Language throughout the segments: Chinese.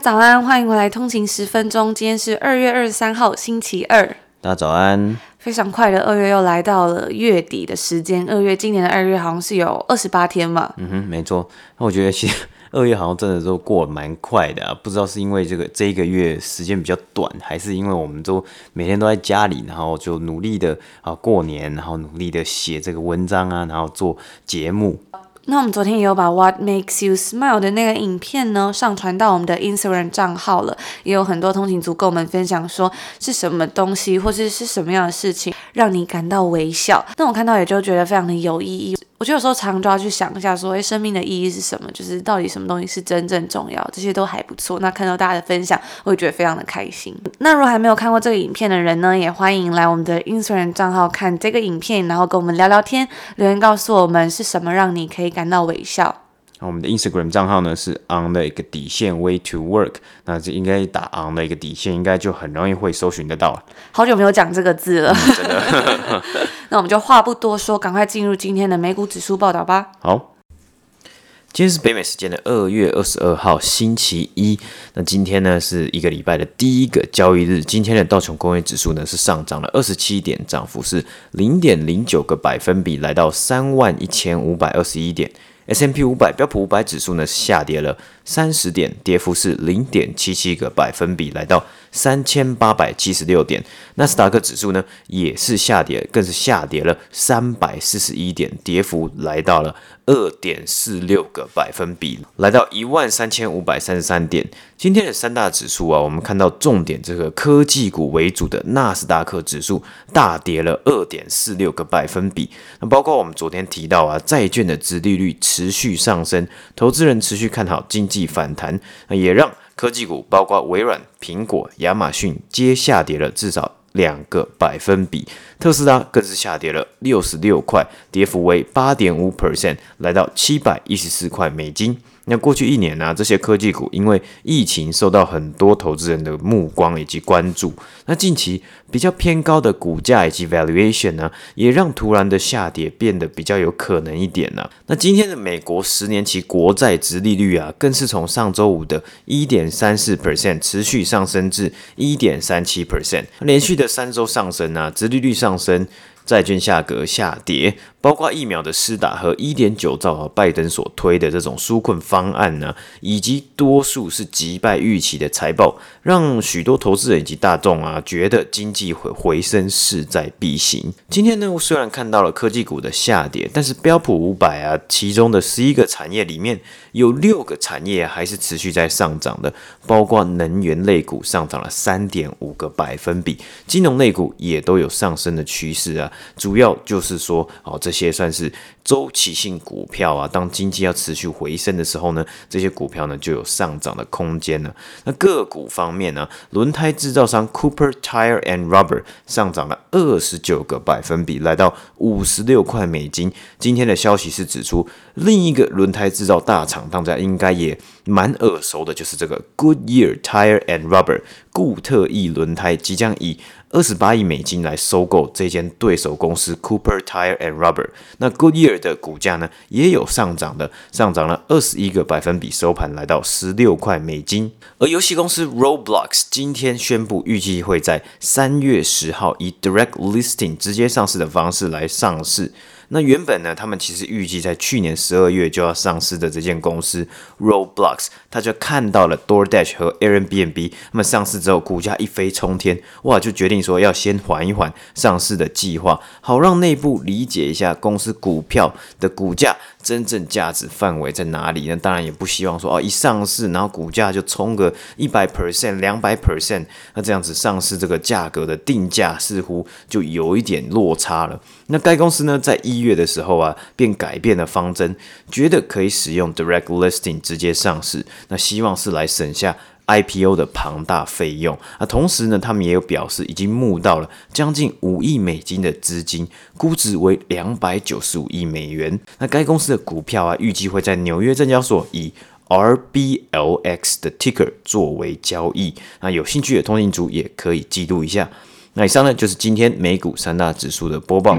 早安，欢迎回来通勤十分钟。今天是二月二十三号，星期二。大家早安。非常快的二月又来到了月底的时间。二月今年的二月好像是有二十八天嘛。嗯哼，没错。那我觉得其实。二月好像真的都过得蛮快的啊，不知道是因为这个这一个月时间比较短，还是因为我们都每天都在家里，然后就努力的啊过年，然后努力的写这个文章啊，然后做节目。那我们昨天也有把 What Makes You Smile 的那个影片呢上传到我们的 Instagram 账号了，也有很多通勤族跟我们分享说是什么东西，或是是什么样的事情让你感到微笑。那我看到也就觉得非常的有意义。我觉得有时候常常就要去想一下，说，哎，生命的意义是什么？就是到底什么东西是真正重要？这些都还不错。那看到大家的分享，我也觉得非常的开心。那如果还没有看过这个影片的人呢，也欢迎来我们的 Instagram 账号看这个影片，然后跟我们聊聊天，留言告诉我们是什么让你可以感到微笑。那我们的 Instagram 账号呢是 on 的一个底线 way to work，那这应该打 on 的一个底线，应该就很容易会搜寻得到。好久没有讲这个字了，嗯、真的。那我们就话不多说，赶快进入今天的美股指数报道吧。好，今天是北美时间的二月二十二号星期一，那今天呢是一个礼拜的第一个交易日，今天的道琼工业指数呢是上涨了二十七点，涨幅是零点零九个百分比，来到三万一千五百二十一点。S M P 五百标普五百指数呢下跌了三十点，跌幅是零点七七个百分比，来到三千八百七十六点。纳斯达克指数呢也是下跌，更是下跌了三百四十一点，跌幅来到了二点四六个百分比，来到一万三千五百三十三点。今天的三大指数啊，我们看到重点这个科技股为主的纳斯达克指数大跌了二点四六个百分比。那包括我们昨天提到啊，债券的殖利率持续上升，投资人持续看好经济反弹，那也让科技股包括微软、苹果、亚马逊皆下跌了至少两个百分比，特斯拉更是下跌了六十六块，跌幅为八点五 percent，来到七百一十四块美金。那过去一年呢、这些科技股因为疫情受到很多投资人的目光以及关注。那近期比较偏高的股价以及 valuation 呢，也让突然的下跌变得比较有可能一点呢、啊。那今天的美国十年期国债殖利率啊，更是从上周五的一点三四 percent 持续上升至一点三七 percent，连续的三周上升啊，殖利率上升。债券价格下跌，包括疫苗的施打和一点九兆和拜登所推的这种纾困方案呢，以及多数是击败预期的财报，让许多投资人以及大众啊觉得经济回回升势在必行。今天呢，我虽然看到了科技股的下跌，但是标普五百啊，其中的十一个产业里面有六个产业还是持续在上涨的，包括能源类股上涨了三点五个百分比，金融类股也都有上升的趋势啊。主要就是说，哦，这些算是周期性股票啊。当经济要持续回升的时候呢，这些股票呢就有上涨的空间了。那个股方面呢，轮胎制造商 Cooper Tire and Rubber 上涨了二十九个百分比，来到五十六块美金。今天的消息是指出，另一个轮胎制造大厂，大家应该也蛮耳熟的，就是这个 Goodyear Tire and Rubber 固特异轮胎即将以二十八亿美金来收购这间对手公司 Cooper Tire and Rubber。那 Goodyear 的股价呢也有上涨的，上涨了二十一个百分比，收盘来到十六块美金。而游戏公司 Roblox 今天宣布，预计会在三月十号以 Direct Listing 直接上市的方式来上市。那原本呢，他们其实预计在去年十二月就要上市的这间公司 Roblox，他就看到了 DoorDash 和 Airbnb，那么上市之后股价一飞冲天，哇，就决定说要先缓一缓上市的计划，好让内部理解一下公司股票的股价。真正价值范围在哪里？那当然也不希望说哦，一上市然后股价就冲个一百 percent、两百 percent，那这样子上市这个价格的定价似乎就有一点落差了。那该公司呢，在一月的时候啊，便改变了方针，觉得可以使用 direct listing 直接上市，那希望是来省下。IPO 的庞大费用啊。同时呢，他们也有表示已经募到了将近五亿美金的资金，估值为两百九十五亿美元。那该公司的股票啊，预计会在纽约证交所以 RBLX 的 ticker 作为交易。那有兴趣的通勤族也可以记录一下。那以上呢，就是今天美股三大指数的播报。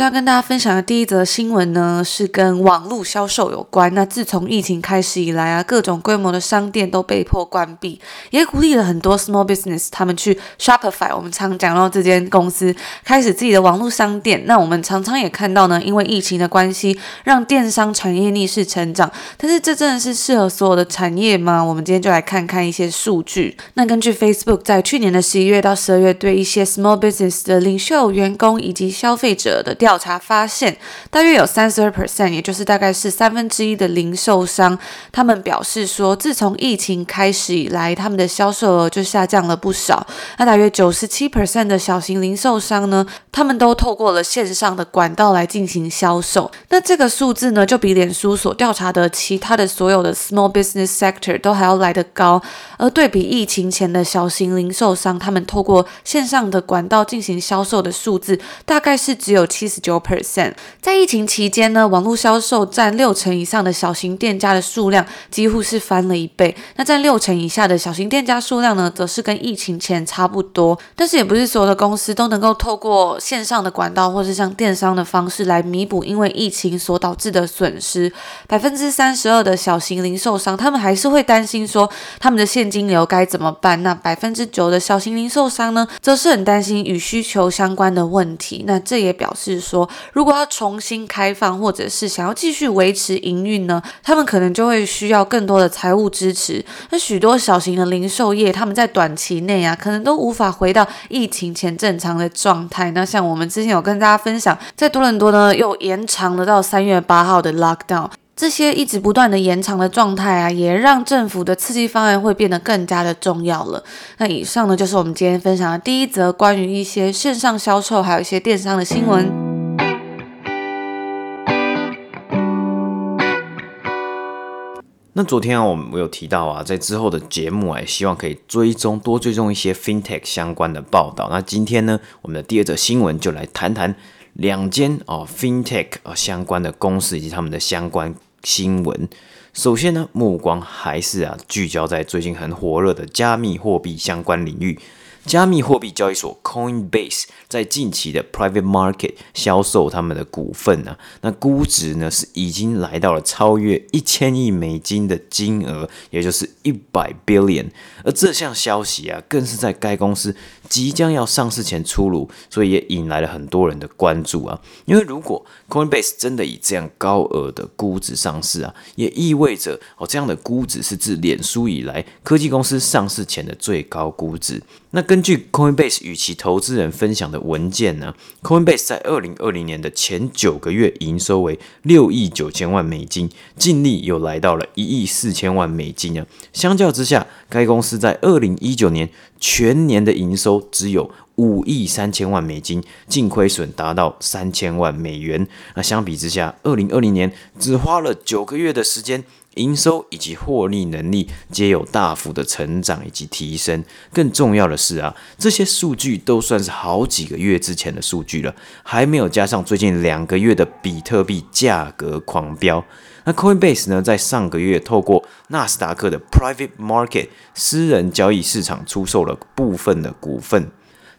要跟大家分享的第一则新闻呢，是跟网络销售有关。那自从疫情开始以来啊，各种规模的商店都被迫关闭，也鼓励了很多 small business 他们去 Shopify。我们常讲到这间公司开始自己的网络商店。那我们常常也看到呢，因为疫情的关系，让电商产业逆势成长。但是这真的是适合所有的产业吗？我们今天就来看看一些数据。那根据 Facebook 在去年的十一月到十二月，对一些 small business 的领袖、员工以及消费者的调查发现，大约有三十二 percent，也就是大概是三分之一的零售商，他们表示说，自从疫情开始以来，他们的销售额就下降了不少。那大约九十七 percent 的小型零售商呢，他们都透过了线上的管道来进行销售。那这个数字呢，就比脸书所调查的其他的所有的 small business sector 都还要来得高。而对比疫情前的小型零售商，他们透过线上的管道进行销售的数字，大概是只有七十。九 percent，在疫情期间呢，网络销售占六成以上的小型店家的数量几乎是翻了一倍。那占六成以下的小型店家数量呢，则是跟疫情前差不多。但是也不是所有的公司都能够透过线上的管道，或是像电商的方式来弥补因为疫情所导致的损失。百分之三十二的小型零售商，他们还是会担心说他们的现金流该怎么办。那百分之九的小型零售商呢，则是很担心与需求相关的问题。那这也表示说。如果要重新开放，或者是想要继续维持营运呢，他们可能就会需要更多的财务支持。那许多小型的零售业，他们在短期内啊，可能都无法回到疫情前正常的状态。那像我们之前有跟大家分享，在多伦多呢，又延长了到三月八号的 lockdown，这些一直不断的延长的状态啊，也让政府的刺激方案会变得更加的重要了。那以上呢，就是我们今天分享的第一则关于一些线上销售，还有一些电商的新闻。那昨天啊，我们有提到啊，在之后的节目啊，也希望可以追踪多追踪一些 FinTech 相关的报道。那今天呢，我们的第二则新闻就来谈谈两间啊 FinTech 啊相关的公司以及他们的相关新闻。首先呢，目光还是啊聚焦在最近很火热的加密货币相关领域。加密货币交易所 Coinbase 在近期的 Private Market 销售他们的股份啊，那估值呢是已经来到了超越一千亿美金的金额，也就是一百 billion。而这项消息啊，更是在该公司即将要上市前出炉，所以也引来了很多人的关注啊。因为如果 Coinbase 真的以这样高额的估值上市啊，也意味着哦，这样的估值是自脸书以来科技公司上市前的最高估值。那根据 Coinbase 与其投资人分享的文件呢，Coinbase 在二零二零年的前九个月营收为六亿九千万美金，净利又来到了一亿四千万美金啊。相较之下，该公司在二零一九年全年的营收只有五亿三千万美金，净亏损达到三千万美元。那相比之下，二零二零年只花了九个月的时间。营收以及获利能力皆有大幅的成长以及提升。更重要的是啊，这些数据都算是好几个月之前的数据了，还没有加上最近两个月的比特币价格狂飙。那 Coinbase 呢，在上个月透过纳斯达克的 Private Market 私人交易市场出售了部分的股份。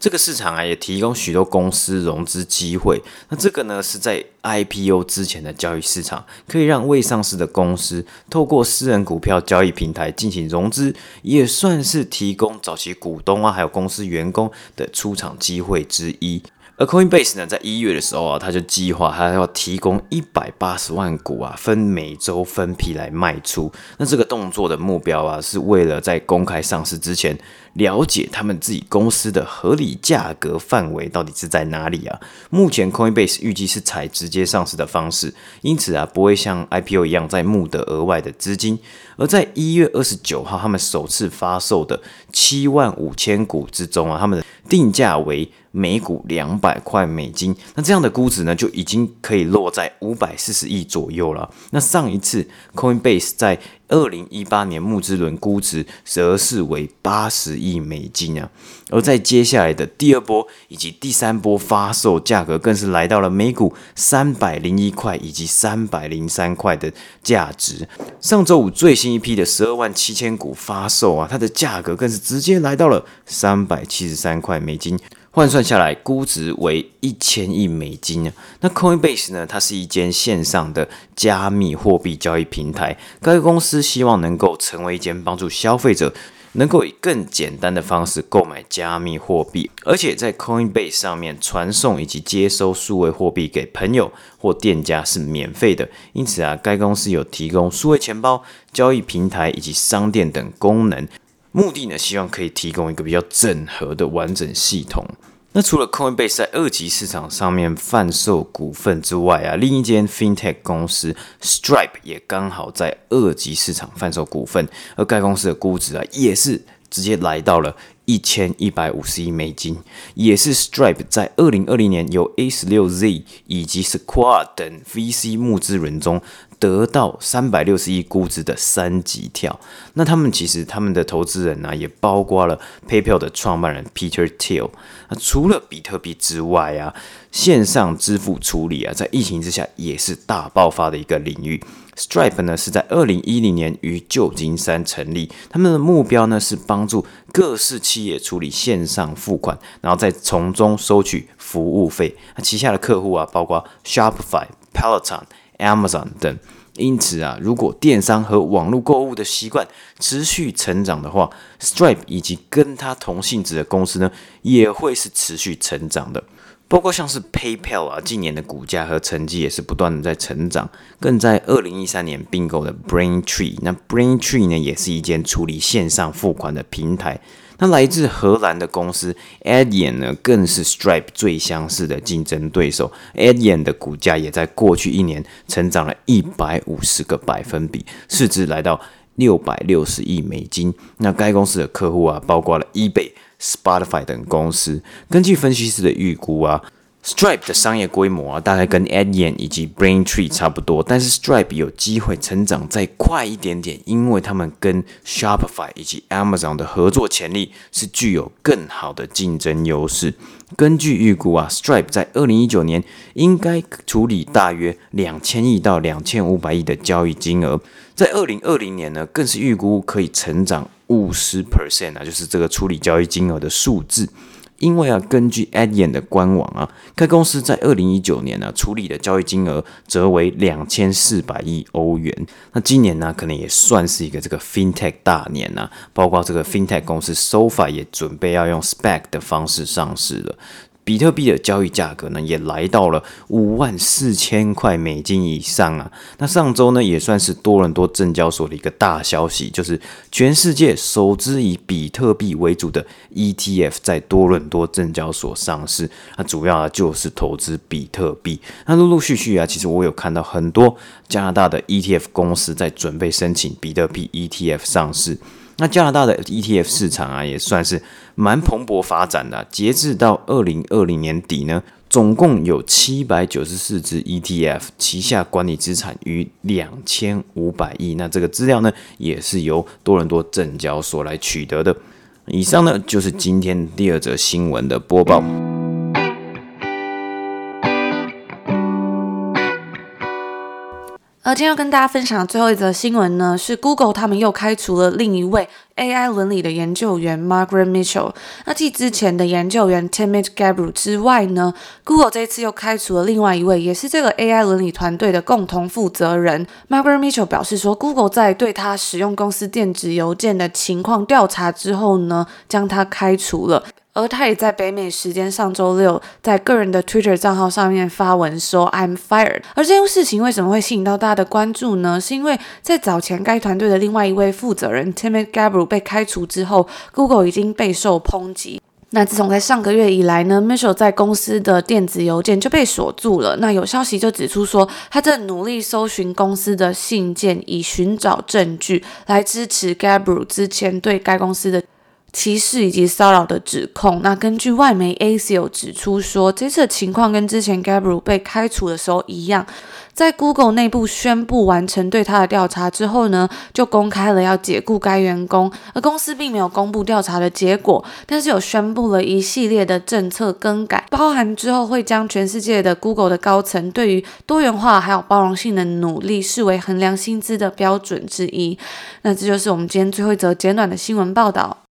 这个市场啊，也提供许多公司融资机会。那这个呢，是在 IPO 之前的交易市场，可以让未上市的公司透过私人股票交易平台进行融资，也算是提供早期股东啊，还有公司员工的出场机会之一。而 Coinbase 呢，在一月的时候啊，他就计划他要提供一百八十万股啊，分每周分批来卖出。那这个动作的目标啊，是为了在公开上市之前，了解他们自己公司的合理价格范围到底是在哪里啊。目前 Coinbase 预计是采直接上市的方式，因此啊，不会像 IPO 一样再募得额外的资金。而在一月二十九号，他们首次发售的七万五千股之中啊，他们的定价为每股两百块美金。那这样的估值呢，就已经可以落在五百四十亿左右了。那上一次 Coinbase 在二零一八年募资轮估值则是为八十亿美金啊。而在接下来的第二波以及第三波发售价格，更是来到了每股三百零一块以及三百零三块的价值。上周五最新一批的十二万七千股发售啊，它的价格更是直接来到了三百七十三块美金，换算下来估值为一千亿美金啊。那 Coinbase 呢，它是一间线上的加密货币交易平台，该公司希望能够成为一间帮助消费者。能够以更简单的方式购买加密货币，而且在 Coinbase 上面传送以及接收数位货币给朋友或店家是免费的。因此啊，该公司有提供数位钱包、交易平台以及商店等功能，目的呢，希望可以提供一个比较整合的完整系统。那除了 Coinbase 在二级市场上面贩售股份之外啊，另一间 FinTech 公司 Stripe 也刚好在二级市场贩售股份，而该公司的估值啊，也是直接来到了一千一百五十亿美金，也是 Stripe 在二零二零年由 A 十六 Z 以及 Square 等 VC 募资轮中。得到三百六十亿估值的三级跳，那他们其实他们的投资人呢、也包括了 PayPal 的创办人 Peter Thiel。那除了比特币之外啊，线上支付处理啊，在疫情之下也是大爆发的一个领域。Stripe 呢是在二零一零年于旧金山成立，他们的目标呢是帮助各式企业处理线上付款，然后再从中收取服务费。那旗下的客户啊，包括 Shopify、Peloton。Amazon 等，因此啊，如果电商和网络购物的习惯持续成长的话，Stripe 以及跟它同性质的公司呢，也会是持续成长的。包括像是 PayPal 啊，近年的股价和成绩也是不断的在成长。更在二零一三年并购的 Braintree，那 Braintree 呢，也是一间处理线上付款的平台。那来自荷兰的公司 Adyen 呢，更是 Stripe 最相似的竞争对手。Adyen 的股价也在过去一年成长了一百五十个百分比，市值来到六百六十亿美金。那该公司的客户啊，包括了 eBay、Spotify 等公司。根据分析师的预估啊。Stripe 的商业规模啊，大概跟 Adyen 以及 Braintree 差不多，但是 Stripe 有机会成长再快一点点，因为他们跟 Shopify 以及 Amazon 的合作潜力是具有更好的竞争优势。根据预估啊，Stripe 在二零一九年应该处理大约两千亿到两千五百亿的交易金额，在二零二零年呢，更是预估可以成长五十 percent 啊，就是这个处理交易金额的数字。因为啊，根据 Adyen 的官网啊，该公司在二零一九年呢、处理的交易金额则为两千四百亿欧元。那今年呢，可能也算是一个这个 FinTech 大年呐、啊，包括这个 FinTech 公司 Sofa 也准备要用 SPAC 的方式上市了。比特币的交易价格呢，也来到了五万四千块美金以上啊。那上周呢，也算是多伦多证交所的一个大消息，就是全世界首支以比特币为主的 ETF 在多伦多证交所上市。那主要啊，就是投资比特币。那陆陆续续啊，其实我有看到很多加拿大的 ETF 公司在准备申请比特币 ETF 上市。那加拿大的 ETF 市场啊，也算是蛮蓬勃发展的。截至到二零二零年底呢，总共有七百九十四只 ETF，旗下管理资产逾两千五百亿。那这个资料呢，也是由多伦多证交所来取得的。以上呢，就是今天第二则新闻的播报。而今天要跟大家分享的最后一则新闻呢，是 Google 他们又开除了另一位 AI 伦理的研究员 Margaret Mitchell。那继之前的研究员 Timnit Gebru 之外呢，Google 这一次又开除了另外一位，也是这个 AI 伦理团队的共同负责人 Margaret Mitchell 表示说，Google 在对他使用公司电子邮件的情况调查之后呢，将他开除了。而他也在北美时间上周六，在个人的 Twitter 账号上面发文说 "I'm fired"。而这件事情为什么会吸引到大家的关注呢？是因为在早前该团队的另外一位负责人 Timnit Gebru 被开除之后，Google 已经备受抨击。那自从在上个月以来呢，Mitchell 在公司的电子邮件就被锁住了。那有消息就指出说，他正努力搜寻公司的信件，以寻找证据来支持 Gebru 之前对该公司的。歧视以及骚扰的指控。那根据外媒 Axios 指出说，这次的情况跟之前 Gabriel 被开除的时候一样。在 Google 内部宣布完成对他的调查之后呢，就公开了要解雇该员工，而公司并没有公布调查的结果，但是有宣布了一系列的政策更改，包含之后会将全世界的 Google 的高层对于多元化还有包容性的努力视为衡量薪资的标准之一。那这就是我们今天最后一则简短的新闻报道。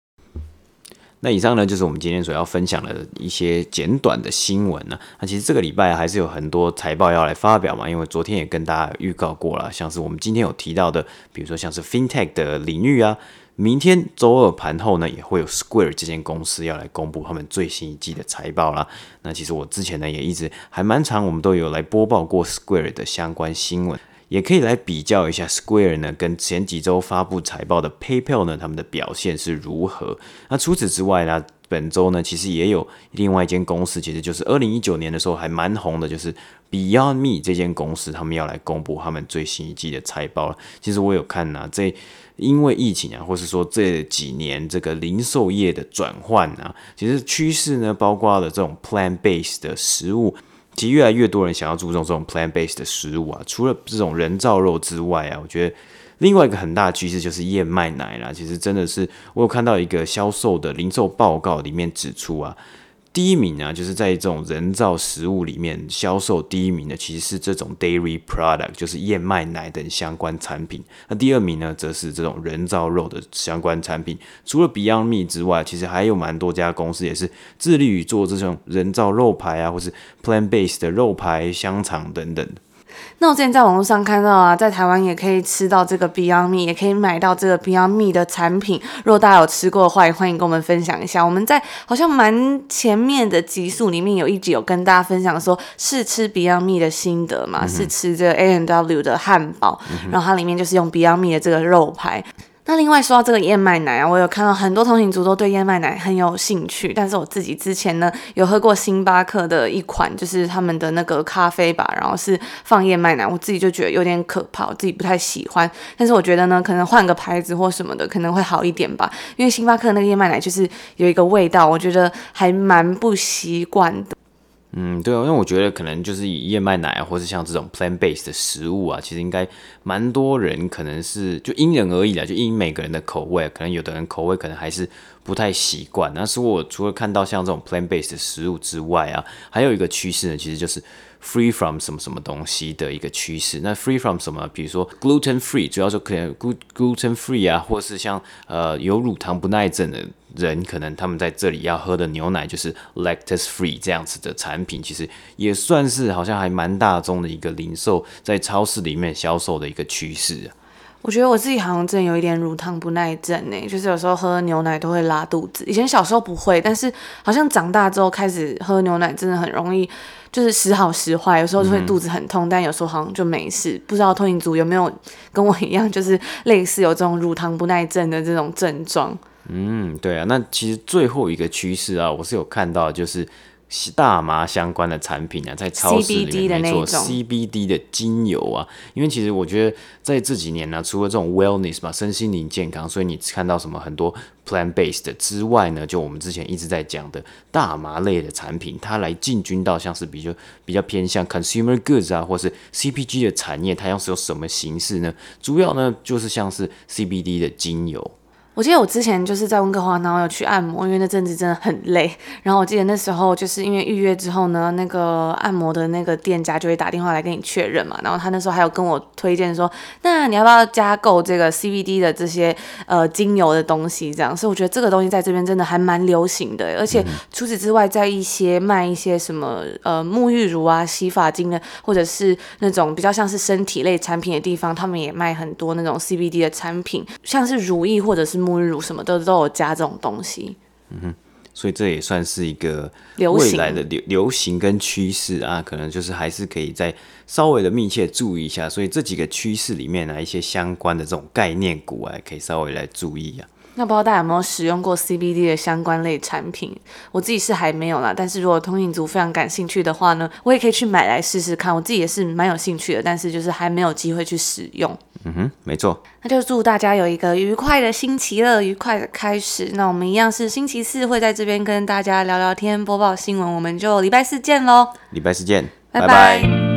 那以上呢，就是我们今天所要分享的一些简短的新闻呢。那其实这个礼拜还是有很多财报要来发表嘛，因为昨天也跟大家预告过了，像是我们今天有提到的，比如说像是 FinTech 的领域啊，明天周二盘后呢，也会有 Square 这间公司要来公布他们最新一季的财报啦。那其实我之前呢，也一直还蛮长，我们都有来播报过 Square 的相关新闻。也可以来比较一下 Square 呢，跟前几周发布财报的 PayPal 呢，他们的表现是如何？那除此之外呢，本周呢，其实也有另外一间公司，其实就是二零一九年的时候还蛮红的，就是 Beyond Me 这间公司，他们要来公布他们最新一季的财报了。其实我有看呐、啊，这因为疫情啊，或是说这几年这个零售业的转换啊，其实趋势呢，包括了这种 Plan Base 的食物。其实越来越多人想要注重这种 plant-based 的食物啊，除了这种人造肉之外啊，我觉得另外一个很大的趋势就是燕麦奶啦。其实真的是我有看到一个销售的零售报告里面指出啊。第一名啊，就是在这种人造食物里面销售第一名的，其实是这种 dairy product，就是燕麦奶等相关产品。那第二名呢，则是这种人造肉的相关产品。除了 Beyond Meat 之外，其实还有蛮多家公司也是致力于做这种人造肉排啊，或是 plant-based 的肉排、香肠等等。那我之前在网络上看到啊，在台湾也可以吃到这个 Beyond Meat，也可以买到这个 Beyond Meat 的产品。如果大家有吃过的话，也欢迎跟我们分享一下。我们在好像蛮前面的集数里面有一集有跟大家分享说试吃 Beyond Meat 的心得嘛，是、嗯、吃这个 A N W 的汉堡，嗯、然后它里面就是用 Beyond Meat 的这个肉排。那另外说到这个燕麦奶啊，我有看到很多通行族都对燕麦奶很有兴趣，但是我自己之前呢有喝过星巴克的一款，就是他们的那个咖啡吧，然后是放燕麦奶，我自己就觉得有点可怕，我自己不太喜欢。但是我觉得呢，可能换个牌子或什么的可能会好一点吧，因为星巴克那个燕麦奶就是有一个味道，我觉得还蛮不习惯的。嗯，对啊，因为我觉得可能就是以燕麦奶啊，或是像这种 plant base 的食物啊，其实应该蛮多人可能是就因人而异啦，就因每个人的口味，可能有的人口味可能还是不太习惯。那是我除了看到像这种 plant base 的食物之外啊，还有一个趋势呢，其实就是 free from 什么什么东西的一个趋势。那 free from 什么？比如说 gluten free，主要说可能 gluten free 啊，或是像呃有乳糖不耐症的。人可能他们在这里要喝的牛奶就是 lactose free 这样子的产品，其实也算是好像还蛮大众的一个零售，在超市里面销售的一个趋势啊。我觉得我自己好像真的有一点乳糖不耐症呢，就是有时候喝牛奶都会拉肚子。以前小时候不会，但是好像长大之后开始喝牛奶，真的很容易就是时好时坏，有时候就会肚子很痛，嗯、但有时候好像就没事。不知道通勤族有没有跟我一样，就是类似有这种乳糖不耐症的这种症状？嗯，对啊，那其实最后一个趋势啊，我是有看到，就是大麻相关的产品啊，在超市里面做 CBD 的精油啊，因为其实我觉得在这几年呢、啊，除了这种 wellness 嘛，身心灵健康，所以你看到什么很多 plant-based 之外呢，就我们之前一直在讲的大麻类的产品，它来进军到像是比较比较偏向 consumer goods 啊，或是 CPG 的产业，它要是有什么形式呢？主要呢就是像是 CBD 的精油。我记得我之前就是在温哥华，然后有去按摩，因为那阵子真的很累。然后我记得那时候就是因为预约之后呢，那个按摩的那个店家就会打电话来跟你确认嘛。然后他那时候还有跟我推荐说，那你要不要加购这个 CBD 的这些呃精油的东西？这样，所以我觉得这个东西在这边真的还蛮流行的。而且除此之外，在一些卖一些什么呃沐浴乳啊、洗发精的，或者是那种比较像是身体类产品的地方，他们也卖很多那种 CBD 的产品，像是乳液或者是。沐浴乳什么的都有加这种东西，嗯哼，所以这也算是一个未来的流流行跟趋势啊，可能就是还是可以再稍微的密切注意一下。所以这几个趋势里面呢，一些相关的这种概念股啊，可以稍微来注意啊。那不知道大家有没有使用过 CBD 的相关类产品？我自己是还没有啦，但是如果通勤族非常感兴趣的话呢，我也可以去买来试试看。我自己也是蛮有兴趣的，但是就是还没有机会去使用。嗯哼，没错。那就祝大家有一个愉快的星期二，愉快的开始。那我们一样是星期四会在这边跟大家聊聊天，播报新闻。我们就礼拜四见喽！礼拜四见，拜拜。拜拜。